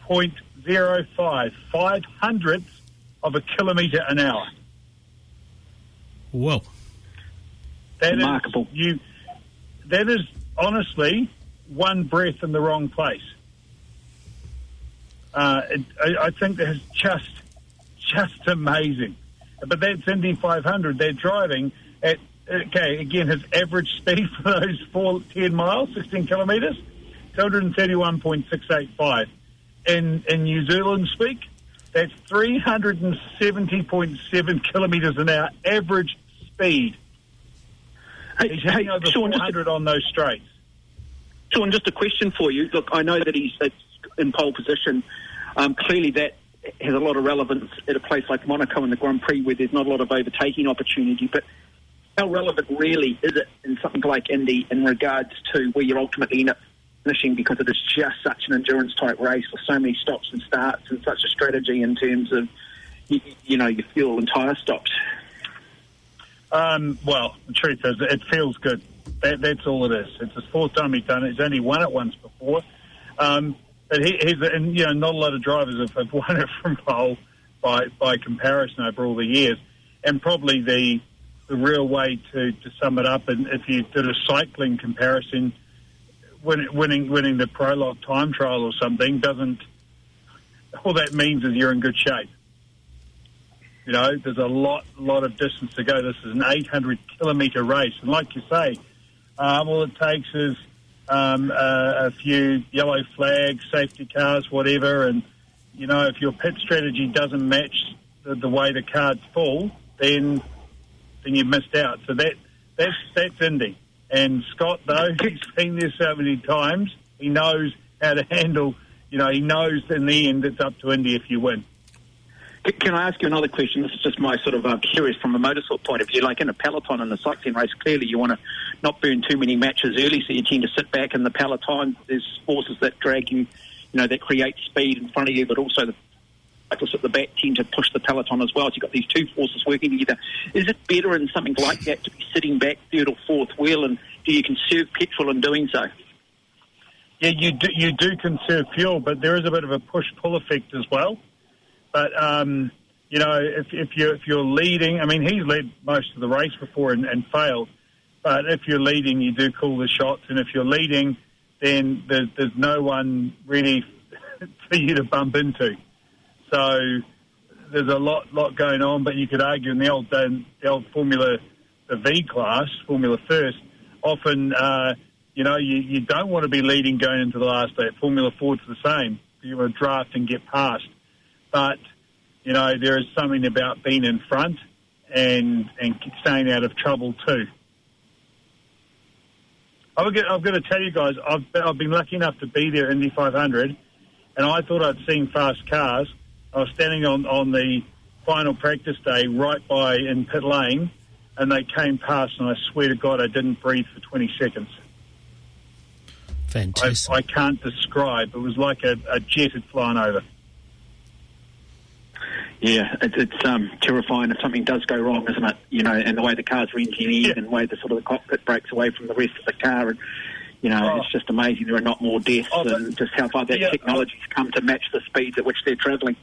0.05, five hundredths of a kilometre an hour. Whoa. That is- Remarkable. you, that is honestly one breath in the wrong place. Uh, it, I, I think that's just just amazing. But that's Indy 500. They're driving at okay again his average speed [laughs] for those four, 10 miles, 16 kilometres, 231.685. In in New Zealand speak, that's 370.7 kilometres an hour average speed. Hey, He's hey over Sean, just a, 400 on those straights. Sean, just a question for you. Look, I know that he's in pole position. Um, clearly, that has a lot of relevance at a place like Monaco in the Grand Prix, where there's not a lot of overtaking opportunity. But how relevant really is it in something like Indy in regards to where you ultimately end up finishing because it is just such an endurance type race with so many stops and starts and such a strategy in terms of you, you know your fuel and tyre stops. Um, well, the truth is, it feels good. That, that's all it is. It's his fourth time he's done it. He's only won it once before. Um, but he, he's, and you know, not a lot of drivers have, have [laughs] won it from pole by by comparison over all the years. And probably the the real way to, to sum it up, and if you did a cycling comparison, win, winning winning the prologue time trial or something doesn't. All that means is you're in good shape. You know, there's a lot, lot of distance to go. This is an 800 kilometre race, and like you say, um, all it takes is um, uh, a few yellow flags, safety cars, whatever, and you know, if your pit strategy doesn't match the, the way the cards fall, then then you've missed out. So that that's that's Indy. And Scott, though, [laughs] he's been there so many times, he knows how to handle. You know, he knows in the end it's up to Indy if you win. Can I ask you another question? This is just my sort of uh, curious from a motorsport point of view. Like in a peloton in the cycling race, clearly you want to not burn too many matches early, so you tend to sit back in the peloton. There's forces that drag you, you know, that create speed in front of you, but also the cyclists at the back tend to push the peloton as well. So you've got these two forces working together. Is it better in something like that to be sitting back third or fourth wheel, and do you conserve petrol in doing so? Yeah, you do, you do conserve fuel, but there is a bit of a push-pull effect as well. But um, you know, if, if you if you're leading, I mean, he's led most of the race before and, and failed. But if you're leading, you do call the shots, and if you're leading, then there's there's no one really [laughs] for you to bump into. So there's a lot lot going on. But you could argue in the old the old Formula the V class, Formula First, often uh, You know, you, you don't want to be leading going into the last day. Formula Ford's the same. You want to draft and get past. But, you know, there is something about being in front and and staying out of trouble too. I've got, I've got to tell you guys, I've, I've been lucky enough to be there in the 500, and I thought I'd seen fast cars. I was standing on, on the final practice day right by in pit lane, and they came past, and I swear to God, I didn't breathe for 20 seconds. Fantastic. I can't describe. It was like a, a jet had flown over. Yeah, it, it's um, terrifying if something does go wrong, isn't it? You know, and the way the car's re-engineered and the way the sort of the cockpit breaks away from the rest of the car, and you know, Oh. it's just amazing. There are not more deaths, Oh, but- and just how far that Yeah, technology's come to match the speeds at which they're travelling.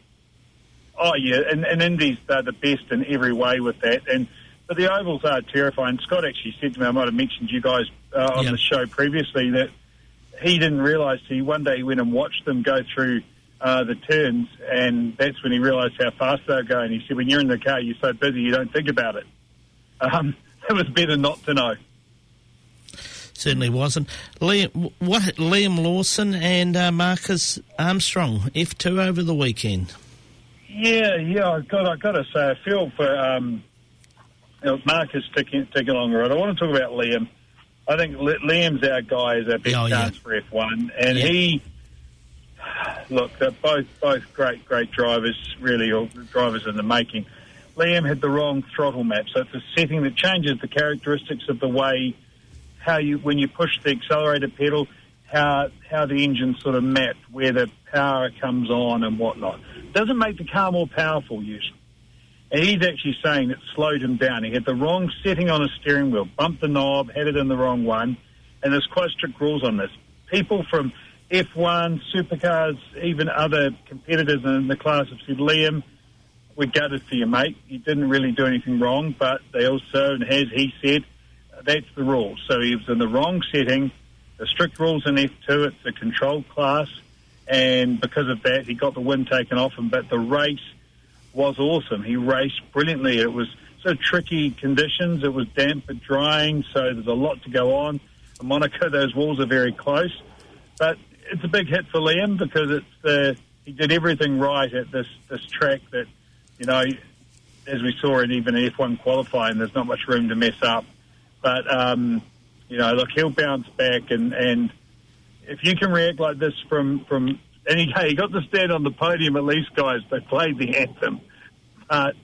Oh yeah, and, and Indies they're the best in every way with that. And but the ovals are terrifying. Scott actually said to me, I might have mentioned you guys uh, on Yeah. the show previously that he didn't realise. He one day he went and watched them go through uh, the turns, and that's when he realised how fast they were going. He said, "When you're in the car, you're so busy you don't think about it." [laughs] Um, it was better not to know. Certainly wasn't. Liam, what, Liam Lawson and uh, Marcus Armstrong, F2 over the weekend. Yeah, yeah, I've got I've got to say, I feel for um, you know, Marcus taking taking along the road. I want to talk about Liam. I think Liam's our guy, is our best Oh, yeah. chance for F1, and Yeah. he look, they're both both great great drivers, really, or drivers in the making. Liam had the wrong throttle map, so it's a setting that changes the characteristics of the way how you when you push the accelerator pedal, how how the engine sort of mapped where the power comes on and whatnot. Doesn't make the car more powerful usually. And he's actually saying it slowed him down. He had the wrong setting on his steering wheel, bumped the knob, had it in the wrong one, and there's quite strict rules on this. People from F1, supercars, even other competitors in the class have said, Liam, we're gutted for you, mate. You didn't really do anything wrong, but they also, and as he said, that's the rule. So he was in the wrong setting. The strict rules in F2, it's a controlled class, and because of that, he got the win taken off him. But the race was awesome. He raced brilliantly. It was so tricky conditions. It was damp but drying, so there's a lot to go on. In Monaco, those walls are very close, but it's a big hit for Liam because it's the he did everything right at this this track that you know, as we saw in even F1 qualifying, there's not much room to mess up. But um, you know, look, he'll bounce back, and and if you can react like this from from and he, he got to stand on the podium at least, guys. They played the anthem, but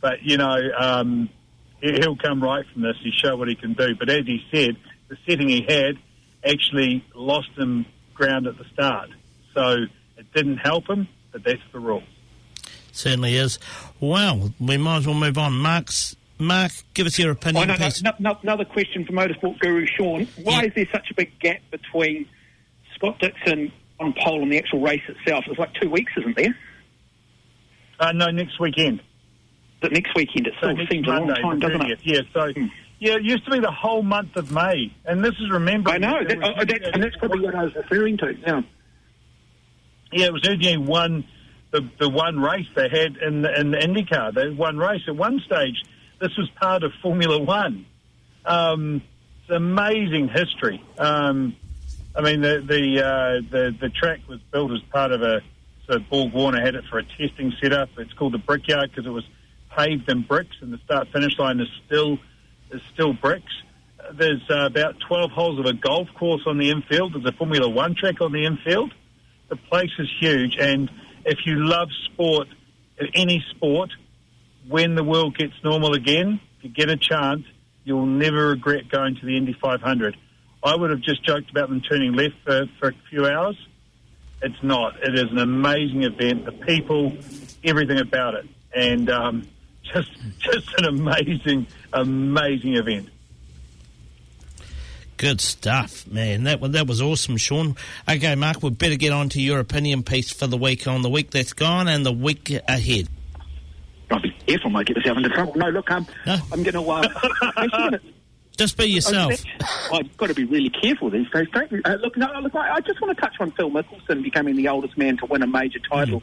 but you know um, he, he'll come right from this. He show what he can do. But as he said, the setting he had actually lost him ground at the start, so it didn't help him. But that's the rule. Certainly is. Well, we might as well move on. Mark's, Mark, give us your Oh, opinion, no, no, please. no, no, another question for Motorsport Guru Sean. Why Yeah. is there such a big gap between Scott Dixon on pole and the actual race itself? It's like two weeks, isn't there? Uh, no, next weekend. But next weekend it So still next seems a long time, the doesn't it? 30th. Yeah, so yeah, it used to be the whole month of May, and this is remember. I know, that, oh, that's, and that's probably what I was referring to. Yeah. Yeah, it was originally one the the one race they had in the, in the IndyCar. They had one race at one stage. This was part of Formula One. Um, it's amazing history. Um, I mean, the the, uh, the the track was built as part of a so Borg Warner had it for a testing setup. It's called the Brickyard because it was paved in bricks, and the start finish line is still is still bricks. There's uh, about 12 holes of a golf course on the infield. There's a Formula One track on the infield. The place is huge, and if you love sport, any sport, when the world gets normal again, if you get a chance, you'll never regret going to the Indy 500. I would have just joked about them turning left for, for a few hours. It's not. It is an amazing event. The people, everything about it, and um, [laughs] just just an amazing, amazing event. Good stuff, man. That that was awesome, Sean. Okay, Mark, We'd better get on to your opinion piece for the week on the week that's gone and the week ahead. Careful, I might get myself into trouble. No, look, um, No. I'm going to. Uh, [laughs] gonna, Just be yourself. I've got to be really careful these days? Uh, look, no, look, I, I just want to touch on Phil Mickelson becoming the oldest man to win a major title.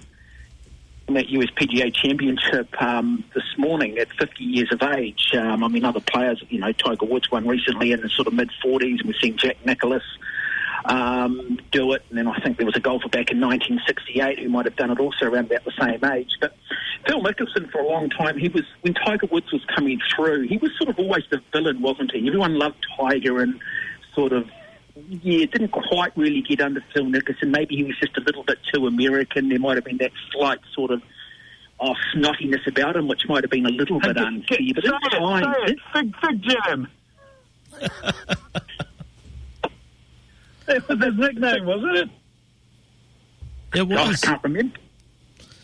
In that USPGA Championship um, this morning at 50 years of age. Um, I mean, other players, you know, Tiger Woods won recently in the sort of mid 40s, and we've seen Jack Nicklaus um, do it. And then I think there was a golfer back in 1968 who might have done it also around about the same age. But Phil Mickelson, for a long time, he was when Tiger Woods was coming through, he was sort of always the villain, wasn't he? Everyone loved Tiger and sort of yeah, didn't quite really get under Phil Mickelson. Maybe he was just a little bit too American. There might have been that slight sort of oh, snottiness about him, which might have been a little bit unfair. But Say it, say it. Fig, fig jam. That was his nickname, wasn't it? It Oh, I was. can't remember.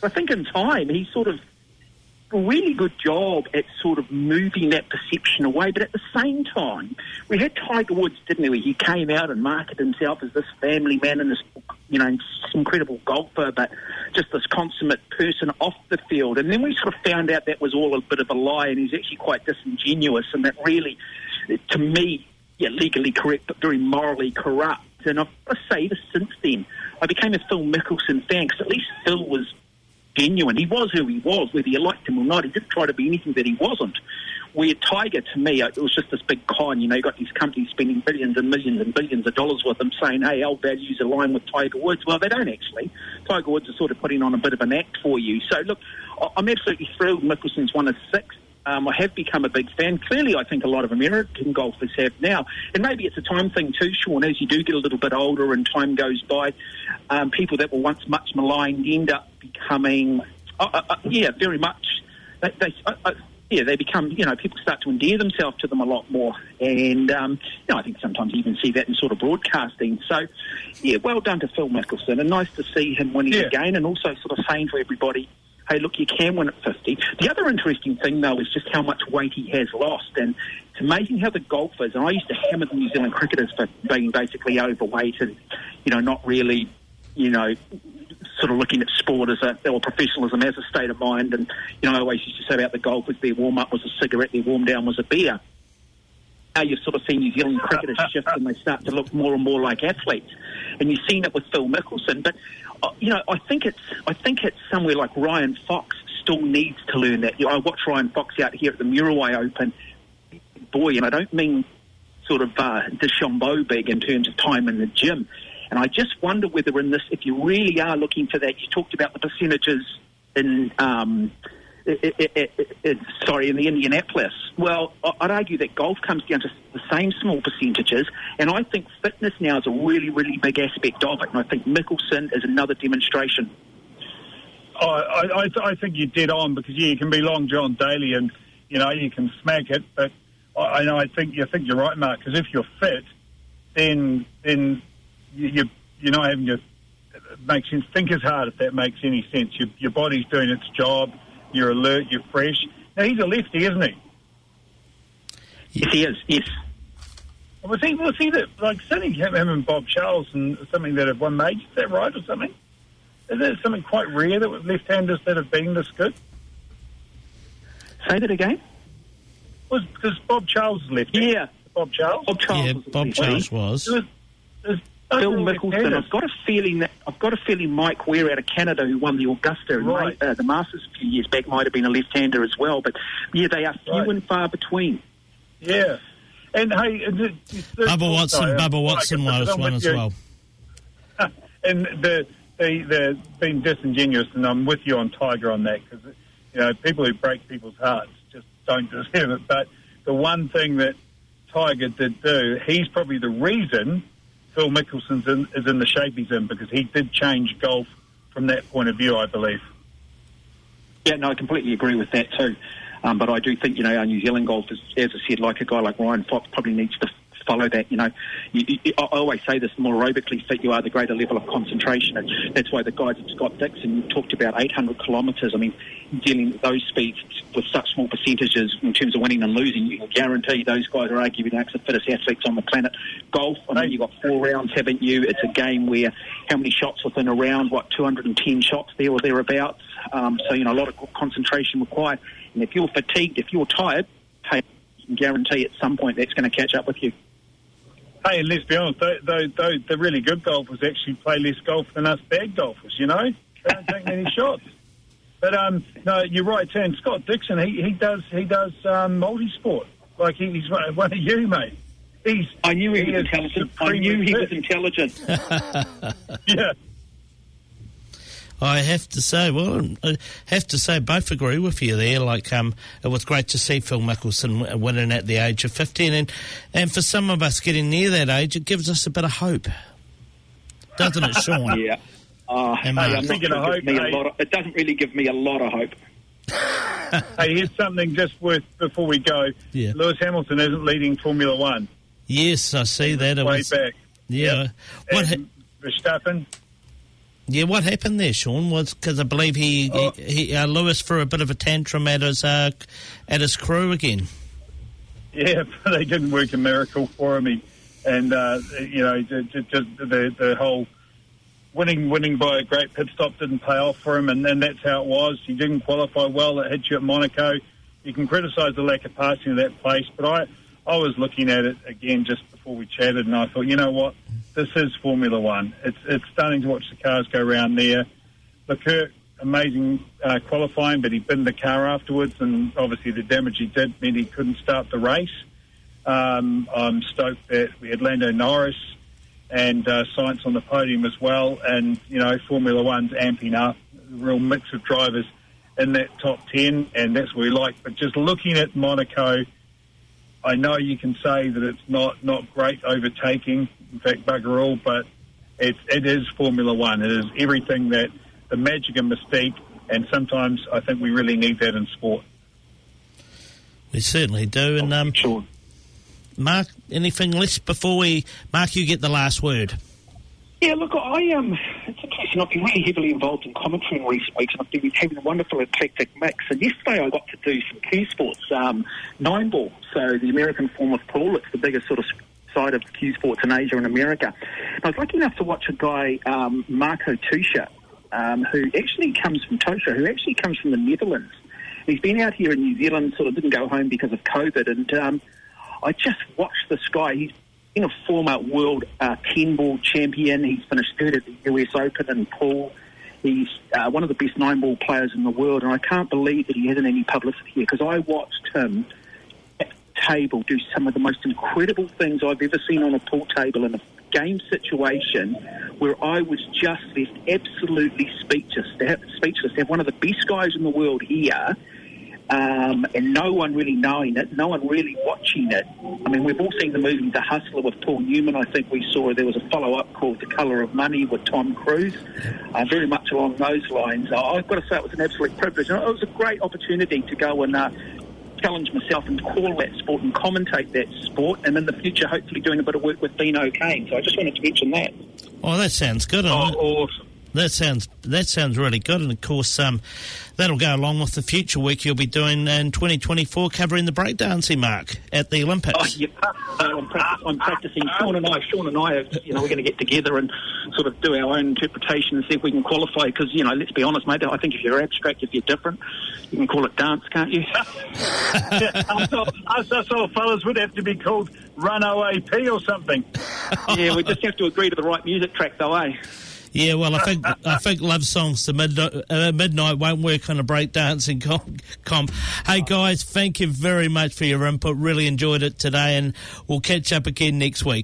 I think in time he sort of did a really good job at sort of moving that perception away. But at the same time, we had Tiger Woods, didn't we? He came out and marketed himself as this family man and this, you know, incredible golfer, but just this consummate person off the field. And then we sort of found out that was all a bit of a lie, and he's actually quite disingenuous, and that really, to me, yeah, legally correct, but very morally corrupt. And I've got to say this since then. I became a Phil Mickelson fan because at least Phil was genuine. He was who he was, whether you liked him or not. He didn't try to be anything that he wasn't. Where Tiger, to me, it was just this big con. You know, you got these companies spending billions and millions and billions of dollars with him, saying, "Hey, our values align with Tiger Woods." Well, they don't actually. Tiger Woods is sort of putting on a bit of an act for you. So, look, I'm absolutely thrilled. Mickelson's one of six. Um, I have become a big fan. Clearly, I think a lot of American golfers have now. And maybe it's a time thing too, Sean, as you do get a little bit older and time goes by. Um, people that were once much maligned end up becoming, uh, uh, uh, yeah, very much. They, they, uh, uh, yeah, they become, you know, people start to endear themselves to them a lot more. And, um, you know, I think sometimes you even see that in sort of broadcasting. So, yeah, well done to Phil Mickelson. And nice to see him winning Yeah. again and also sort of saying to everybody, hey, look, you can win at 50. The other interesting thing, though, is just how much weight he has lost. And it's amazing how the golfers, and I used to hammer the New Zealand cricketers for being basically overweight and, you know, not really, you know, sort of looking at sport as a, or professionalism as a state of mind. And, you know, I always used to say about the golfers, their warm up was a cigarette, their warm down was a beer. Now you've sort of seen New Zealand cricketers shift and they start to look more and more like athletes. And you've seen it with Phil Mickelson. But, uh, you know, I think it's, I think it's somewhere like Ryan Fox still needs to learn that. You know, I watch Ryan Fox out here at the Muriwai Open. Boy, and I don't mean sort of uh, DeChambeau big in terms of time in the gym. And I just wonder whether in this, if you really are looking for that, you talked about the percentages in, um, i i i i sorry, in the Indianapolis. Well, I'd argue that golf comes down to the same small percentages, and I think fitness now is a really, really big aspect of it. And I think Mickelson is another demonstration. I, I, I think you did on because yeah, you can be Long John Daly and you know you can smack it, but I, I know I think you think you're right, Mark. Because if you're fit, then then you, you you're not having to uh, it makes sense. Think as hard if that makes any sense. Your, your body's doing its job. You're alert. You're fresh. Now he's a lefty, isn't he? Yes, he is. Yes. Was he was he that like certainly him, him and Bob Charles and something that have won majors? Is that right or something? Is that something quite rare that with left-handers that have been this good? Say that again. Was because Bob Charles is lefty? Yeah. Bob Charles. Bob Charles. Yeah, was Bob. Charles was. There's- there's Phil overall Mickelson. I've got a feeling that I've got a feeling Mike Weir out of Canada, who won the Augusta and Right. made, uh, the Masters a few years back, might have been a left-hander as well. But yeah, they are few Right. and far between. Yeah. And hey, the- the- Bubba Watson, sorry, Bubba Watson was I'm one as you. well. [laughs] and the the the being disingenuous, and I'm with you on Tiger on that because you know people who break people's hearts just don't deserve [laughs] it. But the one thing that Tiger did do, he's probably the reason Phil Mickelson's in, is in the shape he's in because he did change golf from that point of view, I believe. Yeah, no, I completely agree with that too. Um, but I do think, you know, our New Zealand golfers, as I said, like a guy like Ryan Fox probably needs to follow that. You know, you, you, I always say this: the more aerobically fit you are, the greater level of concentration. And that's why the guys at Scott Dixon talked about 800 kilometres. I mean, dealing with those speeds with such small percentages in terms of winning and losing, you can guarantee those guys are arguably the fittest athletes on the planet. Golf, I mean, you've got four rounds, haven't you? It's a game where how many shots within a round? What 210 shots there or thereabouts? Um, so you know, a lot of concentration required. And if you're fatigued, if you're tired, hey, you can guarantee at some point that's going to catch up with you. Hey, and let's be honest, though, though, though the really good golfers actually play less golf than us bad golfers. You know, they don't take many [laughs] shots. But um, no, you're right, Sam. Scott Dixon, he, he does he does um, multi-sport. Like he, he's one one of you, mate. He's I knew he, was intelligent. I knew he was intelligent. [laughs] Yeah. I have to say, well, I have to say, both agree with you there. Like, um, it was great to see Phil Mickelson winning at the age of 15. And, and for some of us getting near that age, it gives us a bit of hope. Doesn't it, Sean? [laughs] yeah. Uh, Am hey, I- I'm not Speaking sure of hope, me a lot of, it doesn't really give me a lot of hope. [laughs] Hey, here's something just worth before we go. Yeah. Lewis Hamilton isn't leading Formula One. Yes, I see that. It Way was, back. yeah. What And Verstappen. Yeah, what happened there, Sean? Was because I believe he, Oh. he, he uh, Lewis threw a bit of a tantrum at his uh, at his crew again. Yeah, [laughs] but they didn't work a miracle for him. He, and uh, you know, ju- ju- just the the whole winning winning by a great pit stop didn't pay off for him, and then that's how it was. He didn't qualify well. It hit you at Monaco. You can criticise the lack of passing of that place, but I I was looking at it again just before we chatted, and I thought, you know what, this is Formula One. It's it's stunning to watch the cars go around there. Leclerc, amazing uh, qualifying, but he binned the car afterwards, and obviously the damage he did meant he couldn't start the race. Um, I'm stoked that we had Lando Norris and uh, Sainz on the podium as well, and you know Formula One's amping up, real mix of drivers in that top ten, and that's what we like. But just looking at Monaco, I know you can say that it's not not great overtaking, in fact bugger all, but it, it is Formula One. It is everything that the magic and mystique, and sometimes I think we really need that in sport. We certainly do. And um, Sure. Mark, anything less before we Mark? You get the last word. Yeah, look, I um, it's interesting. I've been really heavily involved in commentary in recent weeks, and I've been having a wonderful eclectic mix. And yesterday, I got to do some cue sports, um, nine ball, so the American form of pool. It's the biggest sort of side of cue sports in Asia and America. I was lucky enough to watch a guy, um, Marco Teutscher, um, who actually comes from Teutscher, who actually comes from the Netherlands. He's been out here in New Zealand, sort of didn't go home because of COVID, and um, I just watched this guy. He's been a former world uh, 10 ball champion. He's finished third at the US Open in pool. He's uh, one of the best nine ball players in the world, and I can't believe that he hasn't any publicity here because I watched him table do some of the most incredible things I've ever seen on a pool table in a game situation where I was just left absolutely speechless. To have, speechless. To have one of the best guys in the world here um, and no one really knowing it, no one really watching it. I mean, we've all seen the movie The Hustler with Paul Newman. I think we saw there was a follow up called The Colour of Money with Tom Cruise, uh, very much along those lines. I've got to say, it was an absolute privilege. It was a great opportunity to go and uh, challenge myself and call that sport and commentate that sport, and in the future, hopefully, doing a bit of work with Dean O'Kane. So I just wanted to mention that. Oh, that sounds good. Oh, And awesome. That sounds that sounds really good, and of course, um, that'll go along with the future work you'll be doing in 2024, covering the breakdancing mark at the Olympics. Oh, yeah. So I'm, practic- I'm practicing. Sean and I, Sean and I, are, you know, we're going to get together and sort of do our own interpretation and see if we can qualify. Because you know, let's be honest, mate. I think if you're abstract, if you're different, you can call it dance, can't you? [laughs] us, us, us old fellas would have to be called Run OAP or something. yeah, we just have to agree to the right music track, though, eh? Yeah, well, I think I think love songs to midnight, uh, midnight won't work on a breakdancing [laughs] com- comp. Hey guys, thank you very much for your input. Really enjoyed it today, and we'll catch up again next week.